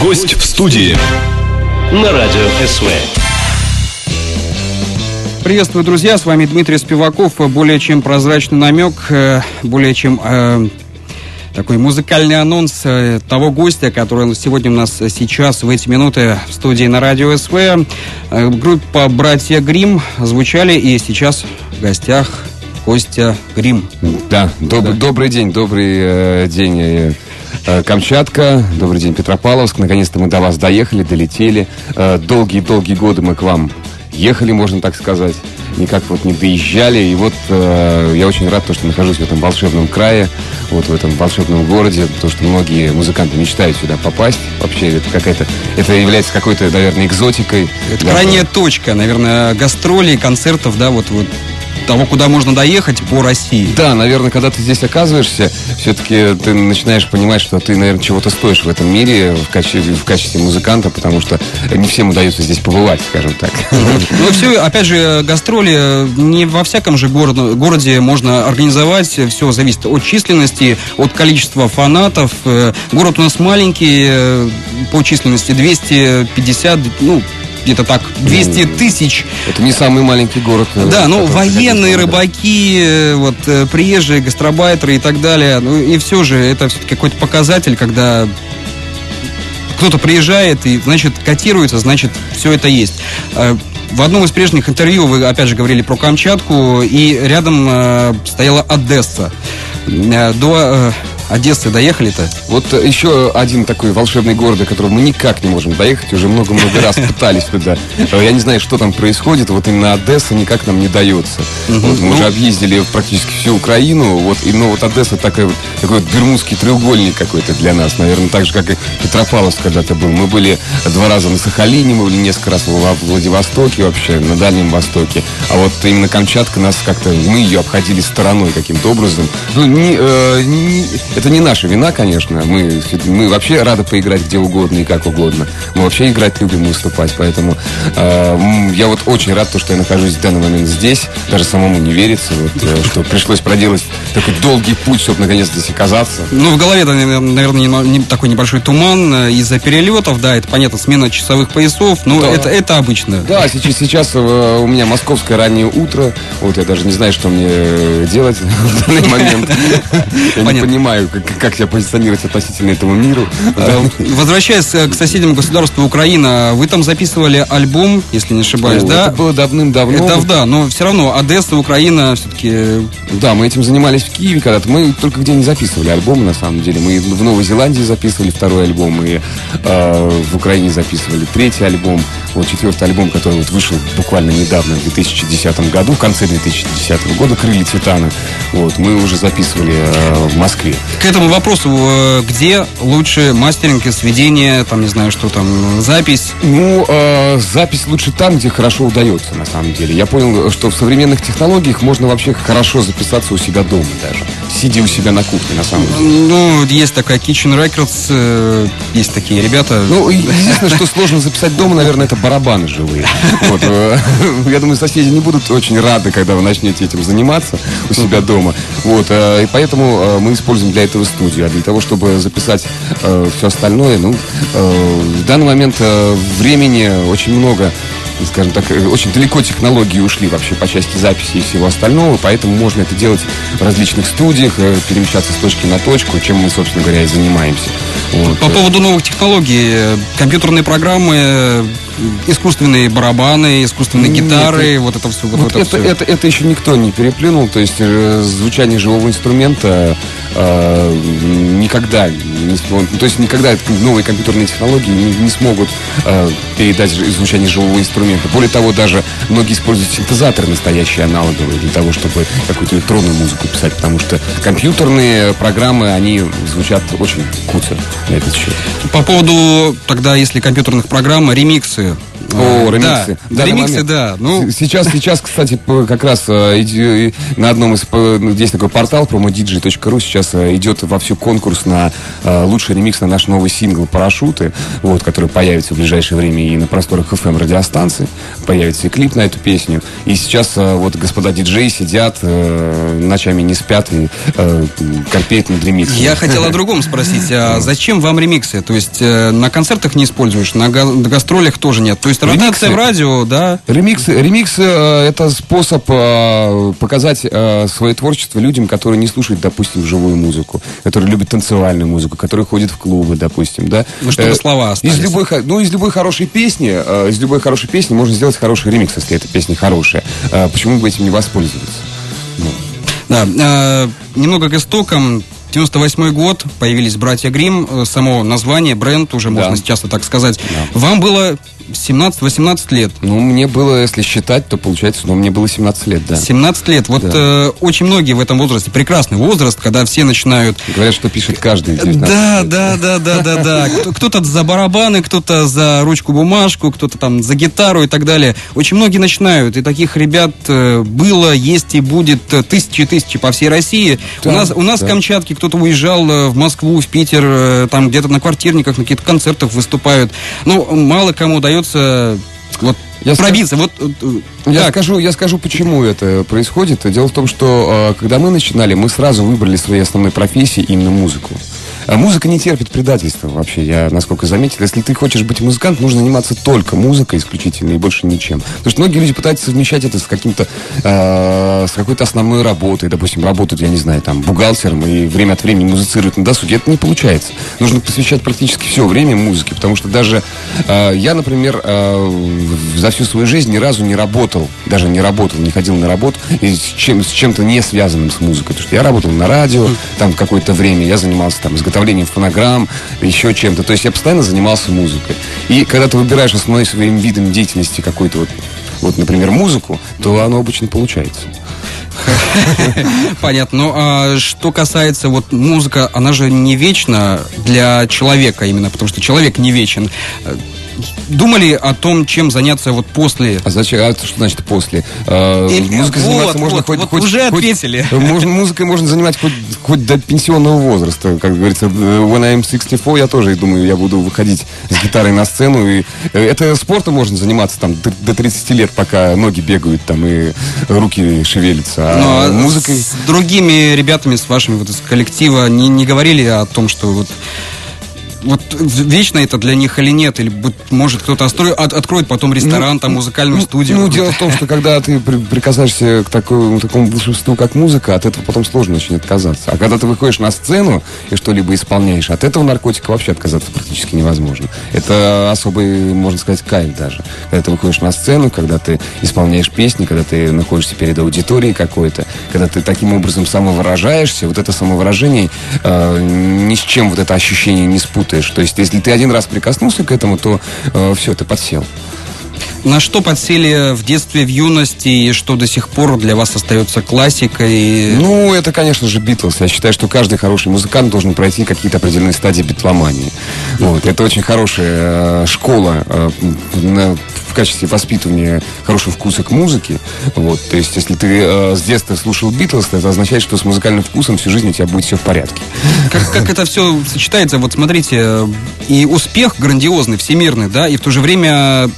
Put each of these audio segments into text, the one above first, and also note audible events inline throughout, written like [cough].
Гость в студии. На радио СВ. Приветствую, друзья. С вами Дмитрий Спиваков. Более чем прозрачный намек, э, более чем э, такой музыкальный анонс э, того гостя, который сегодня у нас сейчас в эти минуты в студии на радио СВ. Группа «Братья Грим» звучали и сейчас в гостях Костя Грим. Да, доб- Да. добрый день, добрый э, день Камчатка, добрый день Петропавловск. Наконец-то мы до вас доехали, долетели. Э, Долгие-долгие годы мы к вам ехали, можно так сказать. Никак вот не доезжали. И вот э, я очень рад, то, что нахожусь в этом волшебном крае, вот в этом волшебном городе, потому что многие музыканты мечтают сюда попасть. Вообще это какая-то, это является какой-то, наверное, экзотикой. Это Да, крайняя точка, наверное, гастролей, концертов, да, вот, вот того, куда можно доехать по России. Да, наверное, когда ты здесь оказываешься, все-таки ты начинаешь понимать, что ты, наверное, чего-то стоишь в этом мире в качестве, в качестве музыканта, потому что не всем удается здесь побывать, скажем так. Ну, все, опять же, гастроли не во всяком же город- городе можно организовать. Все зависит от численности, от количества фанатов. Э, Город у нас маленький э, по численности 250, ну, где-то так, 200 тысяч. Это не самый маленький город. Да, ну, военные, рыбаки, э, вот, э, приезжие, гастробайтеры и так далее. Ну, и все же, это все-таки какой-то показатель, когда кто-то приезжает и, значит, котируется, значит, все это есть. Э, В одном из прежних интервью вы, опять же, говорили про Камчатку, и рядом э, стояла Одесса. До э, Одессы доехали-то? Вот еще один такой волшебный город, до которого мы никак не можем доехать, уже много-много раз пытались туда. Э, Я не знаю, что там происходит, вот именно Одесса никак нам не дается. Вот мы уже объездили практически всю Украину, вот, и, ну, вот Одесса такой, вот- такой вот бермудский треугольник какой-то для нас, наверное, так же, как и Петропавловск когда-то был. Мы были два раза на Сахалине, мы были несколько раз во Владивостоке вообще, на Дальнем Востоке. А вот именно Камчатка нас как-то, мы ее обходили стороной каким-то образом. Ну, не, э, не- это не наша вина, конечно. Мы, мы вообще рады поиграть где угодно и как угодно. Мы вообще играть любим и выступать, поэтому э, я вот очень рад, то, что я нахожусь в данный момент здесь. Даже самому не верится, вот, э, что пришлось проделать такой долгий путь, чтобы наконец здесь оказаться. Ну, в голове, да, наверное, не- не- такой небольшой туман э, из-за перелетов, да, это понятно, смена часовых поясов, но Да. это, это обычно. Да, сейчас, сейчас э, у меня московское раннее утро. Вот я даже не знаю, что мне э, делать [laughs] в данный момент. Я не понимаю, как, как себя позиционировать относительно этому миру. Э, Возвращаясь э, к соседнему государству Украина, вы там записывали альбом, если не ошибаюсь, Ну, да? Это было давным-давно. Это да, но все равно Одесса, Украина все-таки... Да, мы этим занимались в Киеве когда-то. Мы только где не записывали альбомы, на самом деле. Мы в Новой Зеландии записывали второй альбом, и э, в Украине записывали третий альбом. Вот четвертый альбом, который вот вышел буквально недавно, в 2010 году, в конце 2010 года, «Крылья Титана». Вот, мы уже записывали э, в Москве. К этому вопросу, э, где лучше мастеринг и сведение, там, не знаю, что там, запись? Ну, э, запись лучше там, где хорошо удается, на самом деле. Я понял, что в современных технологиях можно вообще хорошо записаться у себя дома даже. Сидя у себя на кухне, на самом деле. Ну, есть такая Kitchen Records, э, есть такие ребята. Ну, единственное, что сложно записать дома, наверное, это барабаны живые. Вот, э, [laughs] я думаю, соседи не будут очень рады, когда вы начнете этим заниматься у себя дома. Вот, э, и поэтому э, мы используем для этого студию. А для того, чтобы записать все остальное, ну, в данный момент времени очень много скажем так, очень далеко технологии ушли вообще по части записи и всего остального, поэтому можно это делать в различных студиях, перемещаться с точки на точку, чем мы, собственно говоря, и занимаемся. Вот. По поводу новых технологий, компьютерные программы, искусственные барабаны, искусственные Нет, гитары, вот это все. Вот, Вот это, это, всё. это, это еще никто не переплюнул, то есть э, звучание живого инструмента э, никогда, не то есть никогда новые компьютерные технологии не, не смогут э, передать звучание живого инструмента. Более того, даже многие используют синтезаторы настоящие аналоговые для того, чтобы какую-то электронную музыку писать, потому что компьютерные программы, они звучат очень куцо на этот счет. По поводу, тогда, если компьютерных программ, ремиксы. Valeu. О, А, ремиксы. Да, данный ремиксы, да. Ну, Сейчас, сейчас, кстати, как раз э, на одном из есть такой портал promodj.ru сейчас э, идет вовсю конкурс на э, лучший ремикс на наш новый сингл «Парашюты», вот, который появится в ближайшее время и на просторах FM радиостанций, появится и клип на эту песню. И сейчас э, вот господа диджеи сидят, э, ночами не спят и э, корпеют над ремиксом. я хотел о другом спросить. А [laughs] зачем вам ремиксы? То есть э, на концертах не используешь, на гастролях тоже нет. То есть ротация Ремиксы? в радио, да. Ремиксы, ремиксы э, это способ э, показать э, свое творчество людям, которые не слушают, допустим, живую музыку, которые любят танцевальную музыку, которые ходят в клубы, допустим, да. Ну, чтобы слова остались. Из любой, ну, из любой хорошей песни, из любой хорошей песни можно сделать хороший ремикс, если эта песня хорошая. Почему бы этим не воспользоваться? Да, э, немного к истокам. 98 год, появились братья Грим, само название, бренд, уже можно сейчас так сказать. Вам было 17-18 лет. Ну, мне было, если считать, то получается, ну, мне было 17 лет, да. 17 лет. Вот Да. э, очень многие в этом возрасте, прекрасный возраст, когда все начинают Говорят, что пишет каждый. из 19 Да, да, да, да, да, да. Кто- Кто-то за барабаны, кто-то за ручку-бумажку, кто-то там за гитару и так далее. Очень многие начинают, и таких ребят э, было, есть и будет тысячи и тысячи по всей России. Да, у нас, у нас да. в Камчатке кто-то уезжал э, в Москву, в Питер, э, там где-то на квартирниках, на каких-то концертах выступают. Ну, мало кому удается вот Я пробиться. Вот, э, э, Я так, скажу, я скажу, почему это происходит. Дело в том, что э, когда мы начинали, мы сразу выбрали своей основной профессией именно музыку. А музыка не терпит предательства вообще, я насколько заметил. Если ты хочешь быть музыкантом, нужно заниматься только музыкой исключительно и больше ничем. Потому что многие люди пытаются совмещать это с каким-то, э, с какой-то основной работой. Допустим, работают, я не знаю, там, бухгалтером и время от времени музицируют на досуге. Это не получается. Нужно посвящать практически все время музыке, потому что даже э, я, например, э, за всю свою жизнь ни разу не работал, даже не работал, не ходил на работу и с, чем, с чем-то не связанным с музыкой. Потому что я работал на радио там какое-то время, я занимался там изготовлением фонограмм, еще чем-то. То есть я постоянно занимался музыкой. И когда ты выбираешь основной своим видом деятельности какой-то вот вот, например, музыку, то оно обычно получается. Понятно. Ну, а что касается вот музыка, она же не вечна для человека именно, потому что человек не вечен. Думали о том, чем заняться вот после А зачем? А что значит после? Э, Или- музыкой вот, заниматься можно вот, хоть, вот хоть- уже хоть- ответили. [laughs] можно- музыкой можно занимать хоть, хоть до пенсионного возраста. Как говорится, э, when I'm 64, я тоже думаю, я буду выходить с гитарой на сцену. И э, это спортом можно заниматься там до, до 30 лет, пока ноги бегают там и руки шевелятся. Ну, А а музыкой... с другими ребятами, с вашими вот из коллектива, не, не говорили о том, что вот вот вечно это для них или нет, или может кто-то остро- от- откроет потом ресторан, там музыкальную Ну, студию. Ну, дело в том, что когда ты при- прикасаешься к такому, такому волшебству, как музыка, от этого потом сложно очень отказаться. А когда ты выходишь на сцену и что-либо исполняешь, от этого наркотика вообще отказаться практически невозможно. Это особый, можно сказать, кайф даже. Когда ты выходишь на сцену, когда ты исполняешь песни, когда ты находишься перед аудиторией какой-то, когда ты таким образом самовыражаешься, вот это самовыражение э, ни с чем вот это ощущение не спутаешь. То есть, если ты один раз прикоснулся к этому, то все, ты подсел. На что подсели в детстве, в юности, и что до сих пор для вас остается классикой? Ну, это, конечно же, Битлз. Я считаю, что каждый хороший музыкант должен пройти какие-то определенные стадии битломании. Вот. Это очень хорошая э, школа э, в качестве воспитывания хорошего вкуса к музыке. Вот. То есть, если ты э, с детства слушал Битлз, это означает, что с музыкальным вкусом всю жизнь у тебя будет все в порядке. Как, как это все сочетается? Вот смотрите, э, и успех грандиозный, всемирный, да, и в то же время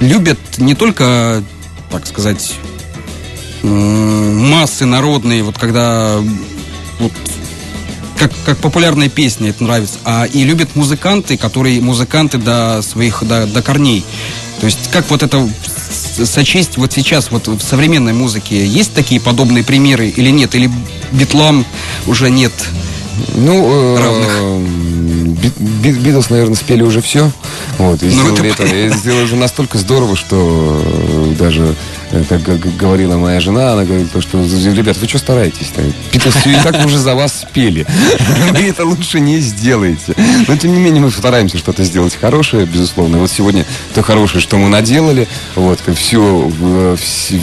любят не только, так сказать, массы народные, вот когда вот, как, как популярная песня это нравится, а и любят музыканты, которые музыканты до своих, до, до корней. То есть как вот это сочесть вот сейчас вот в современной музыке есть такие подобные примеры или нет? Или битлам уже нет? Ну, Равных. э, Би- Би- Битлз, наверное, спели уже все. Вот, и Ну, сделали это это, и сделали это настолько здорово, что э, даже как говорила моя жена, она говорит, то, что, ребят, вы что стараетесь-то? Питерс и так уже за вас спели. Вы это лучше не сделаете. Но, тем не менее, мы стараемся что-то сделать хорошее, безусловно. Вот сегодня то хорошее, что мы наделали, вот, все,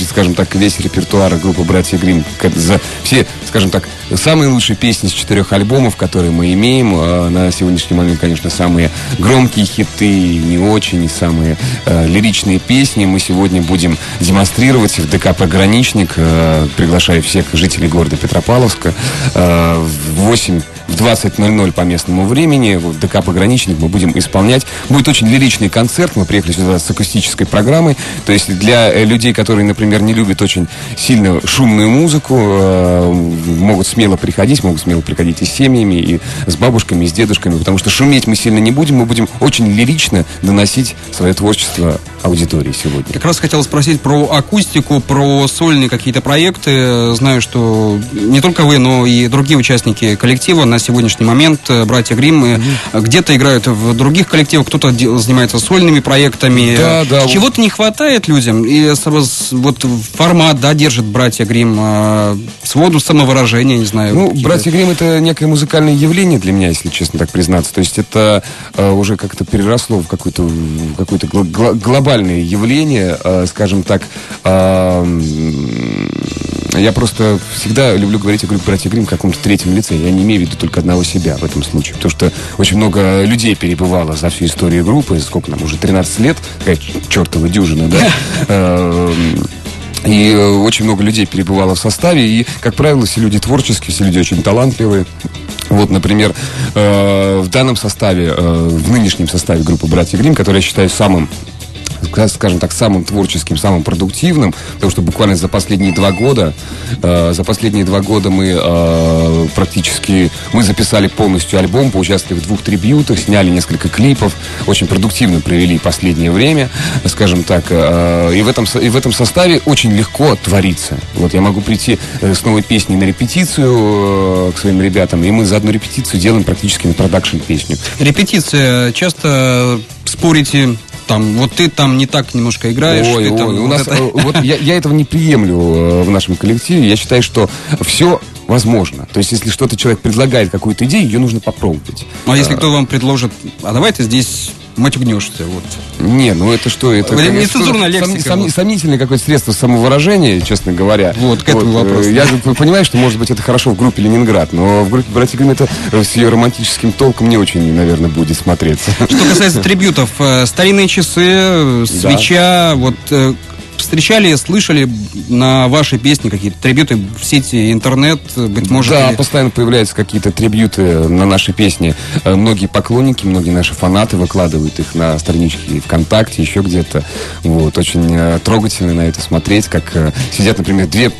скажем так, весь репертуар группы «Братья Грим за все, скажем так, самые лучшие песни с четырех альбомов, которые мы имеем. А на сегодняшний момент, конечно, самые громкие хиты, не очень, и самые э, лиричные песни мы сегодня будем демонстрировать в ДК «Пограничник». Э, приглашаю всех жителей города Петропавловска э, в 8 в 20.00 по местному времени в ДК «Пограничник» мы будем исполнять. Будет очень лиричный концерт. Мы приехали сюда с акустической программой. То есть для э, людей, которые, например, не любят очень сильно шумную музыку, могут смело приходить, могут смело приходить и с семьями, и с бабушками, и с дедушками, потому что шуметь мы сильно не будем, мы будем очень лирично доносить свое творчество аудитории сегодня. Как раз хотел спросить про акустику, про сольные какие-то проекты. Знаю, что не только вы, но и другие участники коллектива на сегодняшний момент, э, братья Гримм, mm-hmm. где-то играют в других коллективах, кто-то занимается сольными проектами. Да, да. Чего-то не хватает людям, и вот формат, да, держит братья Гримм, э, своду самовыражения, не знаю. Ну, братья Гримм это некое музыкальное явление для меня, если честно так признаться. То есть это э, уже как-то переросло в какой-то какой-то глобальный глобальные явления, э, скажем так, э, я просто всегда люблю говорить о группе «Братья Грим в каком-то третьем лице. Я не имею в виду только одного себя в этом случае. Потому что очень много людей перебывало за всю историю группы. Сколько нам, уже 13 лет? Какая чертова дюжина, да? [laughs] Эм, и э, очень много людей перебывало в составе. И, как правило, все люди творческие, все люди очень талантливые. Вот, например, в данном составе, в нынешнем составе группы «Братья Грим, который я считаю самым скажем так, самым творческим, самым продуктивным, потому что буквально за последние два года, э, за последние два года мы э, практически, мы записали полностью альбом, поучаствовали в двух трибьютах, сняли несколько клипов, очень продуктивно провели последнее время, скажем так, э, и, в этом, и в этом составе очень легко твориться. Вот я могу прийти э, с новой песней на репетицию э, к своим ребятам, и мы за одну репетицию делаем практически на продакшн песню. Репетиция часто спорите там, вот ты там не так немножко играешь. Ой, ты ой, там, у вот нас, это... э, вот я, я этого не приемлю э, в нашем коллективе. Я считаю, что все возможно. То есть, если что-то человек предлагает, какую-то идею, ее нужно попробовать. Ну, а если кто вам предложит, а давай ты здесь матюгнешься, вот. Не, ну это что? Это нецензурная лексика. Сом, вот. Сомнительное какое-то средство самовыражения, честно говоря. Вот, к этому вот. вопросу. Я понимаю, что, может быть, это хорошо в группе Ленинград, но в группе Братья Грим это с ее романтическим толком не очень, наверное, будет смотреться. Что касается трибютов, э, старинные часы, свеча, да. вот э, встречали, слышали на ваши песни какие-то трибюты в сети интернет, быть может? Да, или... постоянно появляются какие-то трибюты на наши песни. Э, многие поклонники, многие наши фанаты выкладывают их на страничке ВКонтакте, еще где-то. Вот, очень э, трогательно на это смотреть, как э, сидят, например, две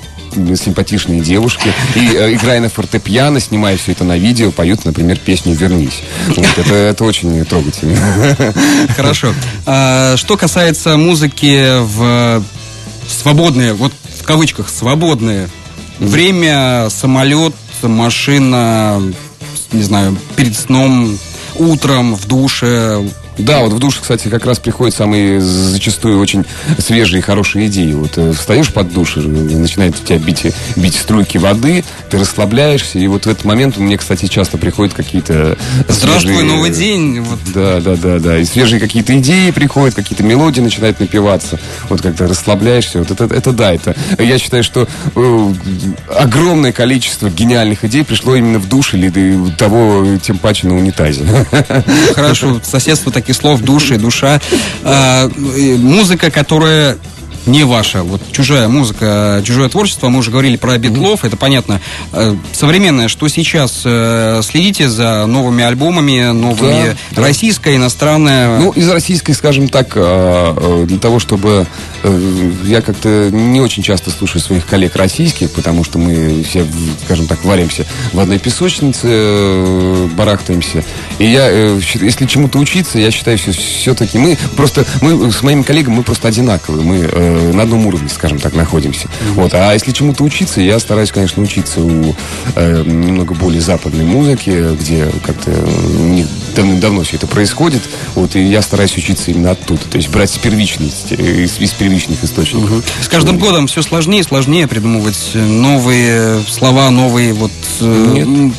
симпатичные девушки. И э, играя на фортепиано, снимая все это на видео, поют, например, песню «Вернись». Вот, это, это очень трогательно. Хорошо. А, что касается музыки в свободное, вот в кавычках, свободное время, самолет, машина, не знаю, перед сном, утром, в душе, да, вот в душ, кстати, как раз приходят самые зачастую очень свежие и хорошие идеи. Вот э, встаешь под душ, начинает у тебя бить, бить струйки воды, ты расслабляешься, и вот в этот момент мне, кстати, часто приходят какие-то Здравствуй, свежие... новый день! Вот. Да, да, да, да. И свежие какие-то идеи приходят, какие-то мелодии начинают напиваться. Вот как-то расслабляешься. Вот это, это да, это... Я считаю, что э, огромное количество гениальных идей пришло именно в душ или того, тем паче на унитазе. Хорошо, [laughs] соседство так слов души, душа. А, музыка, которая не ваша, вот чужая музыка, чужое творчество. Мы уже говорили про Битлов, это понятно. Э, современное, что сейчас? Э, следите за новыми альбомами, новыми да, российское, да. иностранное? Ну, из российской, скажем так, э, для того, чтобы... Я как-то не очень часто слушаю своих коллег российских, потому что мы все, скажем так, варимся в одной песочнице, барахтаемся. И я, если чему-то учиться, я считаю, все, все-таки мы просто... Мы с моим коллегом, мы просто одинаковые. Мы э, на одном уровне, скажем так, находимся. Вот. А если чему-то учиться, я стараюсь, конечно, учиться у э, немного более западной музыки, где как-то не давным-давно все это происходит. Вот, и я стараюсь учиться именно оттуда. То есть брать с первичности, из, из первичных источников. С каждым годом все сложнее и сложнее придумывать новые слова, новые вот... э, Нет.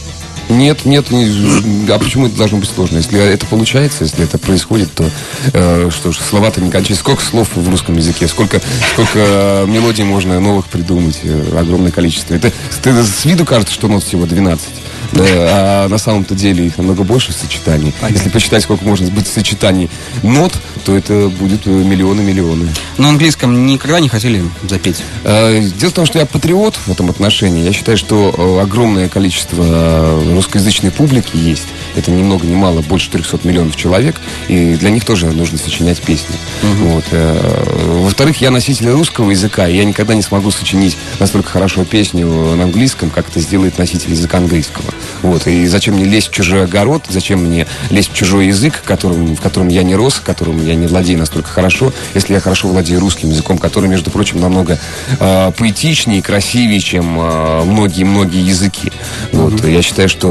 Нет, нет, не- а почему это должно быть сложно? Если это получается, если это происходит, то э, что ж, слова-то не кончаются. Сколько слов в русском языке, сколько, сколько э, мелодий можно новых придумать, э, огромное количество. Это ты- с виду кажется, что нот всего 12. да, а на самом-то деле их намного больше сочетаний. Если посчитать, сколько может быть сочетаний нот, то это будет э, миллионы-миллионы. На английском никогда не хотели запеть? Э, Дело в том, что я патриот в этом отношении. Я считаю, что э, огромное количество э, русскоязычной публики есть. Это ни много ни мало, больше 300 миллионов человек. И для них тоже нужно сочинять песни. Вот. э, Во-вторых, я носитель русского языка, и я никогда не смогу сочинить настолько хорошо песню на английском, как это сделает носитель языка английского. Вот. И зачем мне лезть в чужой огород, зачем мне лезть в чужой язык, которым, в котором я не рос, которым я не владею настолько хорошо, если я хорошо владею русским языком, который, между прочим, намного э, поэтичнее и красивее, чем э, многие-многие языки. Вот. Я считаю, что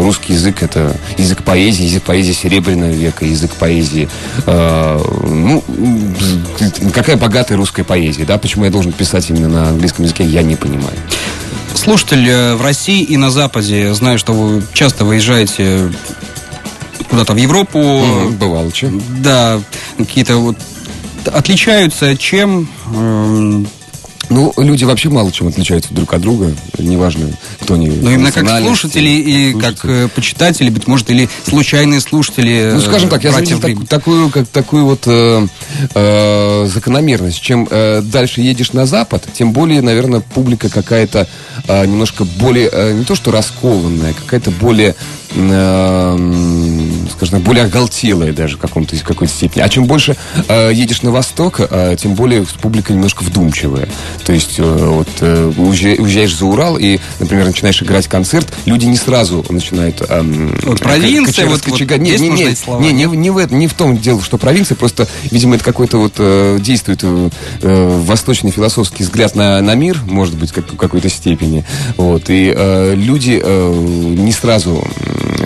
русский язык это язык поэзии, язык поэзии Серебряного века, язык поэзии. э, ну, какая богатая русская поэзия, да? Почему я должен писать именно на английском языке, я не понимаю. Слушатель э, в России и на Западе, знаю, что вы часто выезжаете куда-то в Европу, Мгм, Бывало, че? да, какие-то вот отличаются чем эм, Ну, люди вообще мало чем отличаются друг от друга. Неважно, кто они. Ну, именно как слушатели и как слушатели. э, почитатели, быть может, или случайные слушатели. Ну, скажем так, я э, заметил так- такую, как, такую вот э, э, закономерность. Чем э, дальше едешь на запад, тем более, наверное, публика какая-то э, немножко более, э, не то что раскованная, какая-то более, э, скажем так, более оголтелая даже в, каком-то, в какой-то степени. А чем больше э, едешь на восток, э, тем более публика немножко вдумчивая. То есть э, вот э, уезжа- уезжаешь за Урал и, например, начинаешь играть концерт, люди не сразу начинают... эм, Вот провинция, вот- вот кочегать. Не, не, не, слова, не, не, не в, этом- не в том дело, что провинция, просто, видимо, это какой-то вот э, действует э, э, восточный философский взгляд на, на мир, может быть, как, в какой-то степени. Вот, и э, люди э, не сразу,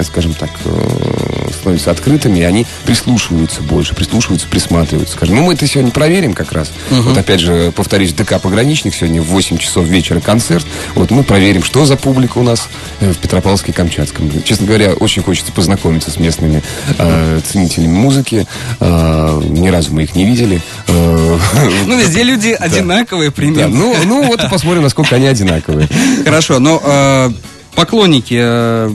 скажем так, э, становятся открытыми, и они прислушиваются больше, прислушиваются, присматриваются. Скажем, ну мы это сегодня проверим как раз. Вот опять же, повторюсь, ДК «Пограничник», сегодня в 8 часов вечера концерт. Вот мы проверим, что за публика у нас э, в Петропавловске и Камчатском. Честно говоря, очень хочется познакомиться с местными э, ценителями музыки. Э, ни разу мы их не видели. Э, [laughs] Ну, везде люди [laughs] одинаковые примерно. ну, ну вот и посмотрим, насколько они одинаковые. [laughs] Хорошо, но э, поклонники, э,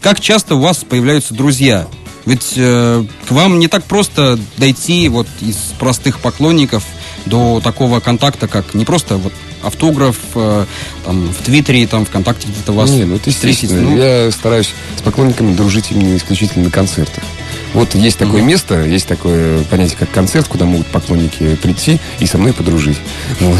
как часто у вас появляются друзья? Ведь э, к вам не так просто дойти вот из простых поклонников до такого контакта, как не просто вот автограф э, там, в Твиттере, там, ВКонтакте где-то вас Не, ну это естественно. Ну, Я стараюсь с поклонниками дружить именно исключительно на концертах. Вот есть такое место, есть такое понятие, как концерт, куда могут поклонники прийти и со мной подружить. [laughs] Вот.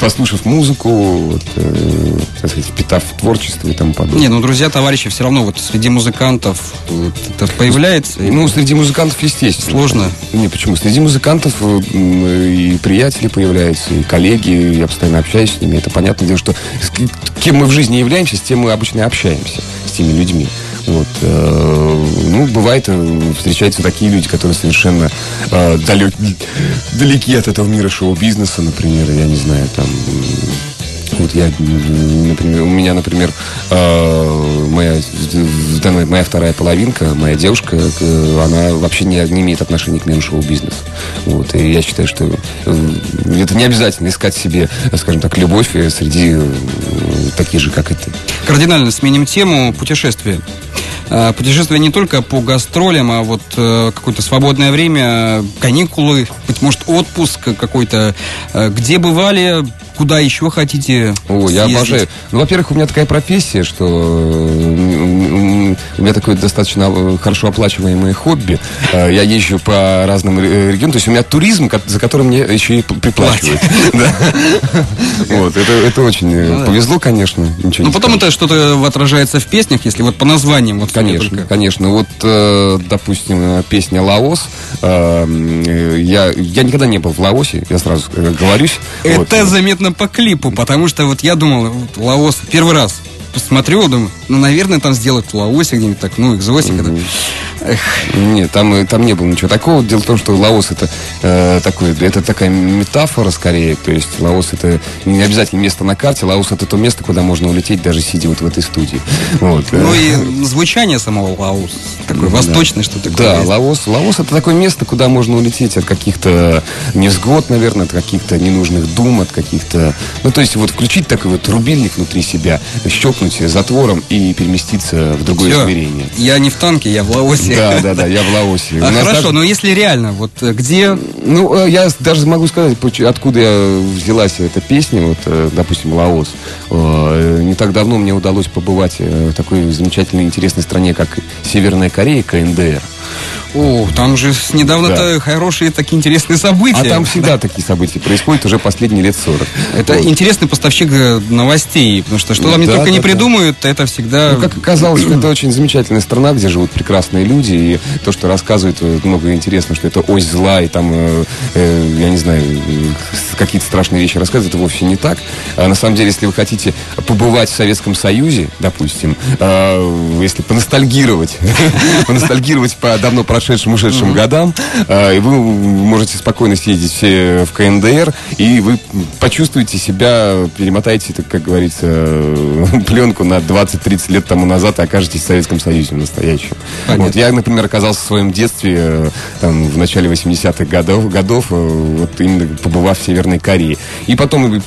Послушав музыку, вот, э, так сказать, впитав творчество и тому подобное. Не, ну друзья, товарищи, все равно вот среди музыкантов вот это появляется. Ну, среди музыкантов, естественно. Сложно. Не, почему? Среди музыкантов э, м, и приятели появляются, и коллеги, я постоянно общаюсь с ними. Это понятное дело, что с кем мы в жизни являемся, с тем мы обычно и общаемся, с теми людьми. Вот, э, ну, бывает, э, встречаются такие люди, которые совершенно э, далек- далеки от этого мира шоу-бизнеса, например, я не знаю, там, вот я, например, у меня, например, э, моя, моя вторая половинка, моя девушка, э, она вообще не, не имеет отношения к миру шоу-бизнеса. Вот, и я считаю, что э, это не обязательно искать себе, скажем так, любовь э, среди таких же, как и ты. Кардинально сменим тему путешествия. Путешествия не только по гастролям, а вот какое-то свободное время, каникулы, быть может, отпуск какой-то. Где бывали, куда еще хотите О, я съездить? обожаю. Ну, во-первых, у меня такая профессия, что э, у меня такое достаточно э, хорошо оплачиваемое хобби. Э, Я езжу по разным регионам. То есть у меня туризм, за который мне еще и приплачивают. Вот, это очень э, повезло, конечно. Ну, потом это что-то отражается в песнях, если вот по названиям вот Конечно, конечно. Вот, допустим, песня «Лаос». я, я никогда не был в Лаосе, я сразу говорюсь. Это заметно по клипу, потому что вот я думал, Лаос первый раз посмотрю, думаю, ну, наверное, там сделают Лаосе где-нибудь так, ну, экзотика. да. Эх, Нет, там, э, там не было ничего такого. Дело в том, что Лаос это э, такой, это такая метафора скорее. То есть Лаос это не обязательно место на карте. Лаос это то место, куда можно улететь, даже сидя вот в этой студии. Вот. э. Ну и звучание самого Лаос, такое восточное, что такое. Да, есть. Лаос. Лаос это такое место, куда можно улететь от каких-то невзгод, наверное, от каких-то ненужных дум, от каких-то... Ну, то есть вот включить такой вот рубильник внутри себя, щелкнуть затвором и переместиться в другое Всё, измерение. Я не в танке, я в Лаосе. Да, [laughs] да, да, я в Лаосе. А хорошо, даже- но если реально, вот э, где Ну, э, я даже могу сказать, откуда я взялась эта песня, вот, э, допустим, Лаос. Не так давно мне удалось побывать в такой замечательной, интересной стране, как Северная Корея, КНДР. О, там же недавно-то хорошие такие интересные события. А там всегда такие события происходят уже последние лет 40. Это Вот. интересный поставщик э, новостей, потому что что там не Да, только не да, да. придумают, это всегда... Ну, как оказалось, это очень замечательная страна, где живут прекрасные люди, и то, что рассказывают, э, много интересно, что это ось зла, и там, э, э, я не знаю, какие-то страшные вещи рассказывают, это вовсе не так. А на самом деле, если вы хотите побывать в Советском Союзе, допустим, э, если поностальгировать, [laughs] поностальгировать по давно прошедшим, ушедшим годам, э, и вы можете спокойно съездить все в КНДР, и вы почувствуете себя, перемотаете, так, как говорится, э, [laughs] пленку на 20-30 лет тому назад и окажетесь в Советском Союзе настоящем. Понятно. Вот, я, например, оказался в своем детстве, э, там, в начале 80-х годов, годов э, вот именно побывав в Северной Корее. И потом, э,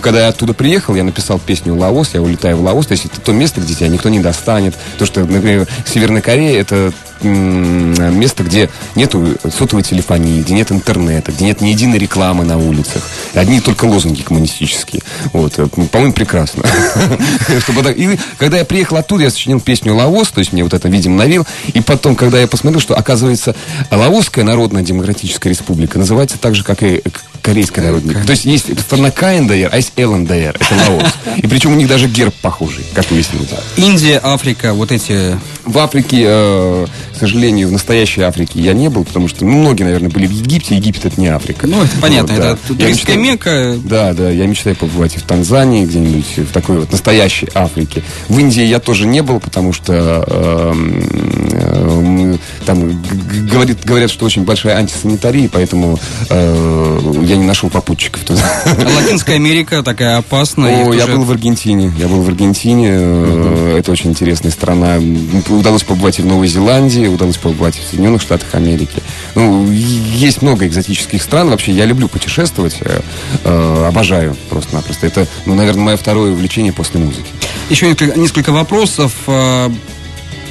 когда я оттуда приехал, я написал песню «Лаос», я улетаю в Лаос, то есть это то место, где тебя никто не достанет. То, что, например, Северная Корея, это место, где нету сотовой телефонии, где нет интернета, где нет ни единой рекламы на улицах. Одни только лозунги коммунистические. Вот, э, по-моему, прекрасно. [laughs] И когда я приехал оттуда, я сочинил песню «Лаос», то есть мне вот это, видимо, навил. И потом, когда я посмотрел, что, оказывается, Лаосская Народная Демократическая Республика называется так же, как и Корейская Народная. То есть есть страна КНДР, а есть ЛНДР. Это Лаос. И причем у них даже герб похожий, как выяснилось. Индия, Африка, вот эти... В Африке, э, к сожалению, в настоящей Африке я не был, потому что ну, многие, наверное, были в Египте. Египет это не Африка. Ну, это понятно, Вот, да. это туристская мекка. Да, да, я мечтаю побывать и в Танзании, где-нибудь в такой вот настоящей Африке. В Индии я тоже не был, потому что эм, эм, там г- г- говорит, говорят, что очень большая антисанитария, поэтому э, я не нашел попутчиков туда. А Латинская Америка такая опасная. О, я тоже- был в Аргентине. Я был в Аргентине. э, Это очень интересная страна. Удалось побывать и в Новой Зеландии, удалось побывать и в Соединенных Штатах Америки. Ну, есть много экзотических стран. Вообще, я люблю путешествовать. э, э, Обожаю просто-напросто. Это, ну, наверное, мое второе увлечение после музыки. Еще несколько, несколько вопросов. К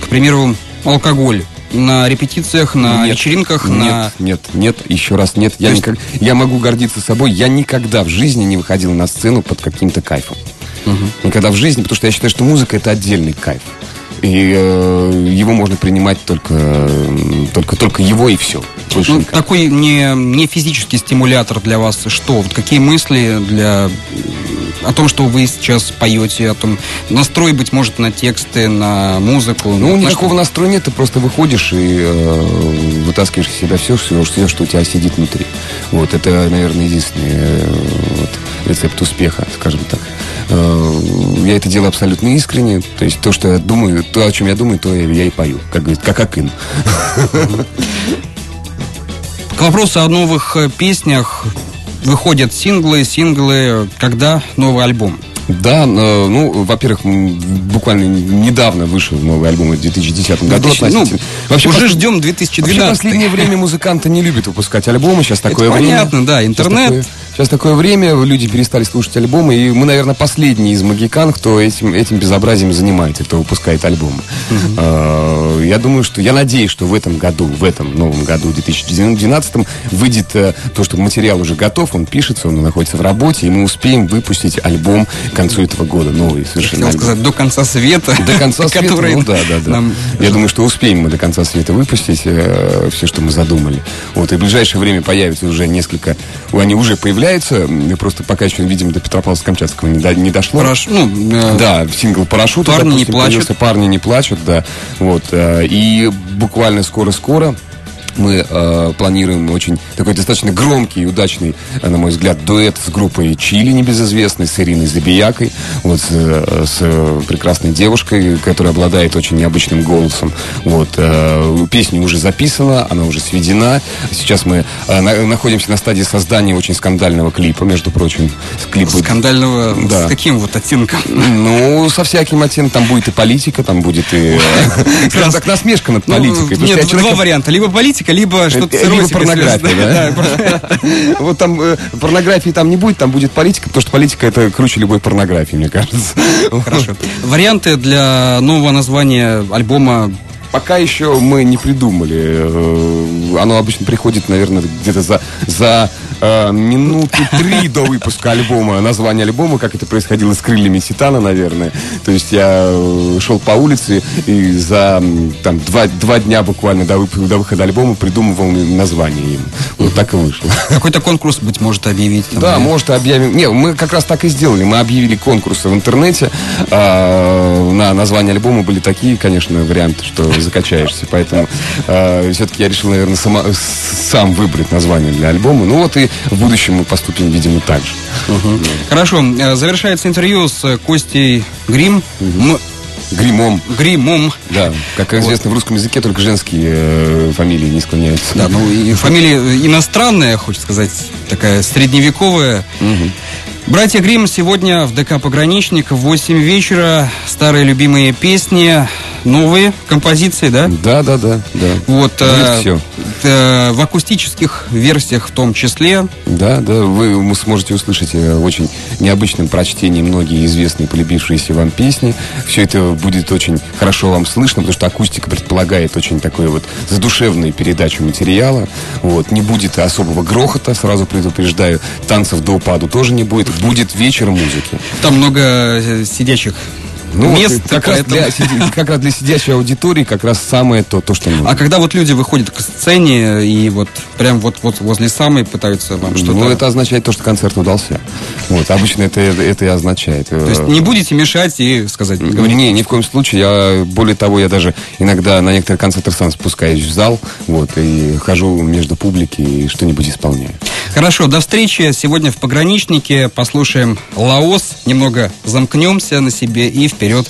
примеру, алкоголь. На репетициях, на Нет, вечеринках, нет, на... нет, нет, еще раз нет. Я, есть- никак- я могу гордиться собой. Я никогда в жизни не выходил на сцену под каким-то кайфом. Никогда в жизни, потому что я считаю, что музыка это отдельный кайф. И э, его можно принимать только, только, только его и все. Больше Ну, никак. такой не, не физический стимулятор для вас. Что? Вот какие мысли для о том, что вы сейчас поете, о том настрой, быть может, на тексты, на музыку. Ну, на никакого что? настроя нет, ты просто выходишь и э, вытаскиваешь из себя все, все, все, что у тебя сидит внутри. Вот, это, наверное, единственный э, вот, рецепт успеха, скажем так. Э, я это делаю абсолютно искренне, то есть то, что я думаю, то, о чем я думаю, то я, я и пою, как говорит, как Акын. К вопросу о новых э, песнях. Выходят синглы, синглы. Когда новый альбом? Да, но, ну, во-первых, буквально недавно вышел новый альбом в 2010 году. 2000, ну. Вообще, уже пос- ждем Вообще, 2012. последнее время музыканты не любят выпускать альбомы. Сейчас такое время. понятно, да, интернет. Сейчас такое, сейчас такое время, люди перестали слушать альбомы, и мы, наверное, последние из магикан, кто этим, этим безобразием занимается, кто выпускает альбомы. Э, Я думаю, что, я надеюсь, что в этом году, в этом новом году, 2012, выйдет э, то, что материал уже готов, он пишется, он находится в работе, и мы успеем выпустить альбом, концу этого года новый совершенно. Хотел сказать, до конца света. До конца света, который ну да, да, да. нам- Я думаю, что успеем мы до конца света выпустить э, все, что мы задумали. Вот, и в ближайшее время появится уже несколько, они уже появляются, просто пока еще, видимо, до Петропавловска-Камчатского не, до- не дошло. Параш- ну, э, Да, сингл «Парашют». «Парни не допустим, плачут». появился «Парни не плачут», да. Вот, э, и буквально скоро-скоро мы э, планируем очень такой достаточно громкий и удачный, э, на мой взгляд, дуэт с группой Чили небезызвестной, с Ириной Забиякой, вот с, э, с, э, прекрасной девушкой, которая обладает очень необычным голосом. Вот, э, песня уже записана, она уже сведена. Сейчас мы э, на- находимся на стадии создания очень скандального клипа, между прочим. Клип будет- скандального, Да. с каким вот оттенком? ну, со всяким оттенком. Там будет и политика, там будет и... э, [laughs] Скажем так, насмешка над Ну, политикой. Нет, два варианта. Либо политика, либо что-то Э, Либо эротика порнография, да? [laughs] [laughs] Вот там э, порнографии там не будет, там будет политика, потому что политика это круче любой порнографии, мне кажется. Хорошо. Варианты для нового названия альбома Пока еще мы не придумали. Э, Оно обычно приходит, наверное, где-то за, за э, минуты три до выпуска альбома, название альбома, как это происходило с крыльями Титана, наверное. То есть я э, шел по улице и за там, два, два дня буквально до, вып- до выхода альбома придумывал название им. Вот так и вышло. какой-то конкурс, быть может, объявить. там, Да, или- может, объявим. Не, мы как раз так и сделали. Мы объявили конкурсы в интернете. А, на название альбома были такие, конечно, варианты, что закачаешься. Поэтому все-таки я решил, наверное, сама- сам выбрать название для альбома. Ну вот и в будущем мы поступим, видимо, так же. Хорошо. э, Завершается интервью с э, Костей Грим. М- Гримом. Гримом. Да, как известно, в русском языке только женские э, фамилии не склоняются. Да, ну и фамилия иностранная, хочется сказать, такая средневековая. Братья Грим сегодня в ДК «Пограничник» в 8 вечера. Старые любимые песни, новые композиции, да? Да, да, да, да. Вот Будет э, всё. э, в акустических версиях в том числе. Да, да, вы сможете услышать э, в очень необычном прочтении многие известные полюбившиеся вам песни. Все это будет очень хорошо вам слышно, потому что акустика предполагает очень такой вот задушевную передачу материала. Вот. Не будет особого грохота, сразу предупреждаю. Танцев до упаду тоже не будет. Будет вечер музыки. Там много э, сидячих Ну, мест. как, раз для, как раз для сидящей аудитории как раз самое то, то что нужно. А когда вот люди выходят к сцене и вот прям вот, вот возле самой пытаются вам что-то... Ну, это означает то, что концерт удался. Вот, обычно это, это и означает. То есть не будете мешать и сказать, говорить. Не, ни в коем случае. Я, более того, я даже иногда на некоторые концерты сам спускаюсь в зал, вот, и хожу между публики и что-нибудь исполняю. Хорошо, до встречи сегодня в Пограничнике. Послушаем Лаос, немного замкнемся на себе и вперед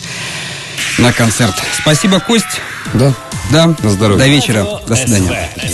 на концерт. Спасибо, Кость. Да. Да. На здоровье. До вечера. До свидания. СВ.